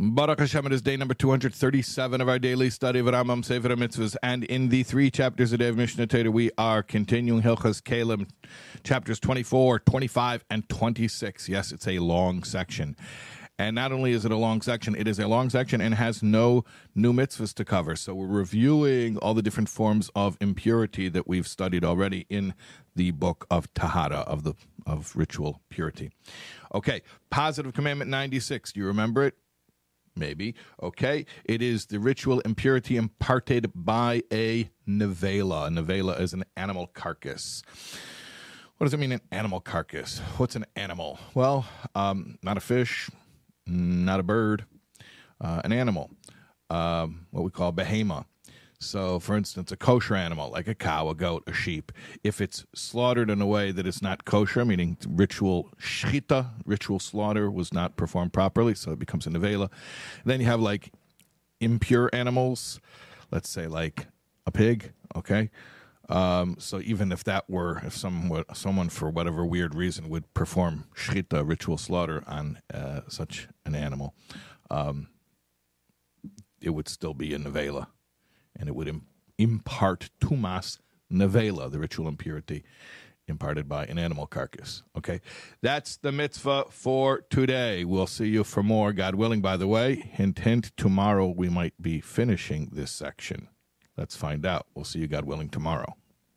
Baruch Hashem, it is day number 237 of our daily study of Rambam Sefer Mitzvahs. And in the three chapters a day of Mishneh Torah, we are continuing Hilchos Keilim, chapters 24, 25, and 26. Yes, it's a long section. And not only is it a long section, it is a long section and has no new mitzvahs to cover. So we're reviewing all the different forms of impurity that we've studied already in the book of Tahara, of the of ritual purity. Okay, positive commandment 96. Do you remember it? Maybe. Okay, it is the ritual impurity imparted by a nevela. A nevela is an animal carcass. What does it mean, an animal carcass? What's an animal? Well, um, not a fish, not a bird, uh, an animal, um, what we call behemoth. So, for instance, a kosher animal like a cow, a goat, a sheep, if it's slaughtered in a way that is not kosher, meaning ritual shchita, ritual slaughter was not performed properly, so it becomes a nevela. Then you have like impure animals, let's say like a pig, okay? Um, so even if that were, if someone, someone for whatever weird reason would perform shchita, ritual slaughter on uh, such an animal, um, it would still be a nevela and it would Im- impart tumas nevela, the ritual impurity imparted by an animal carcass. Okay, that's the mitzvah for today. We'll see you for more, God willing. By the way, hint, hint, tomorrow we might be finishing this section. Let's find out. We'll see you, God willing, tomorrow.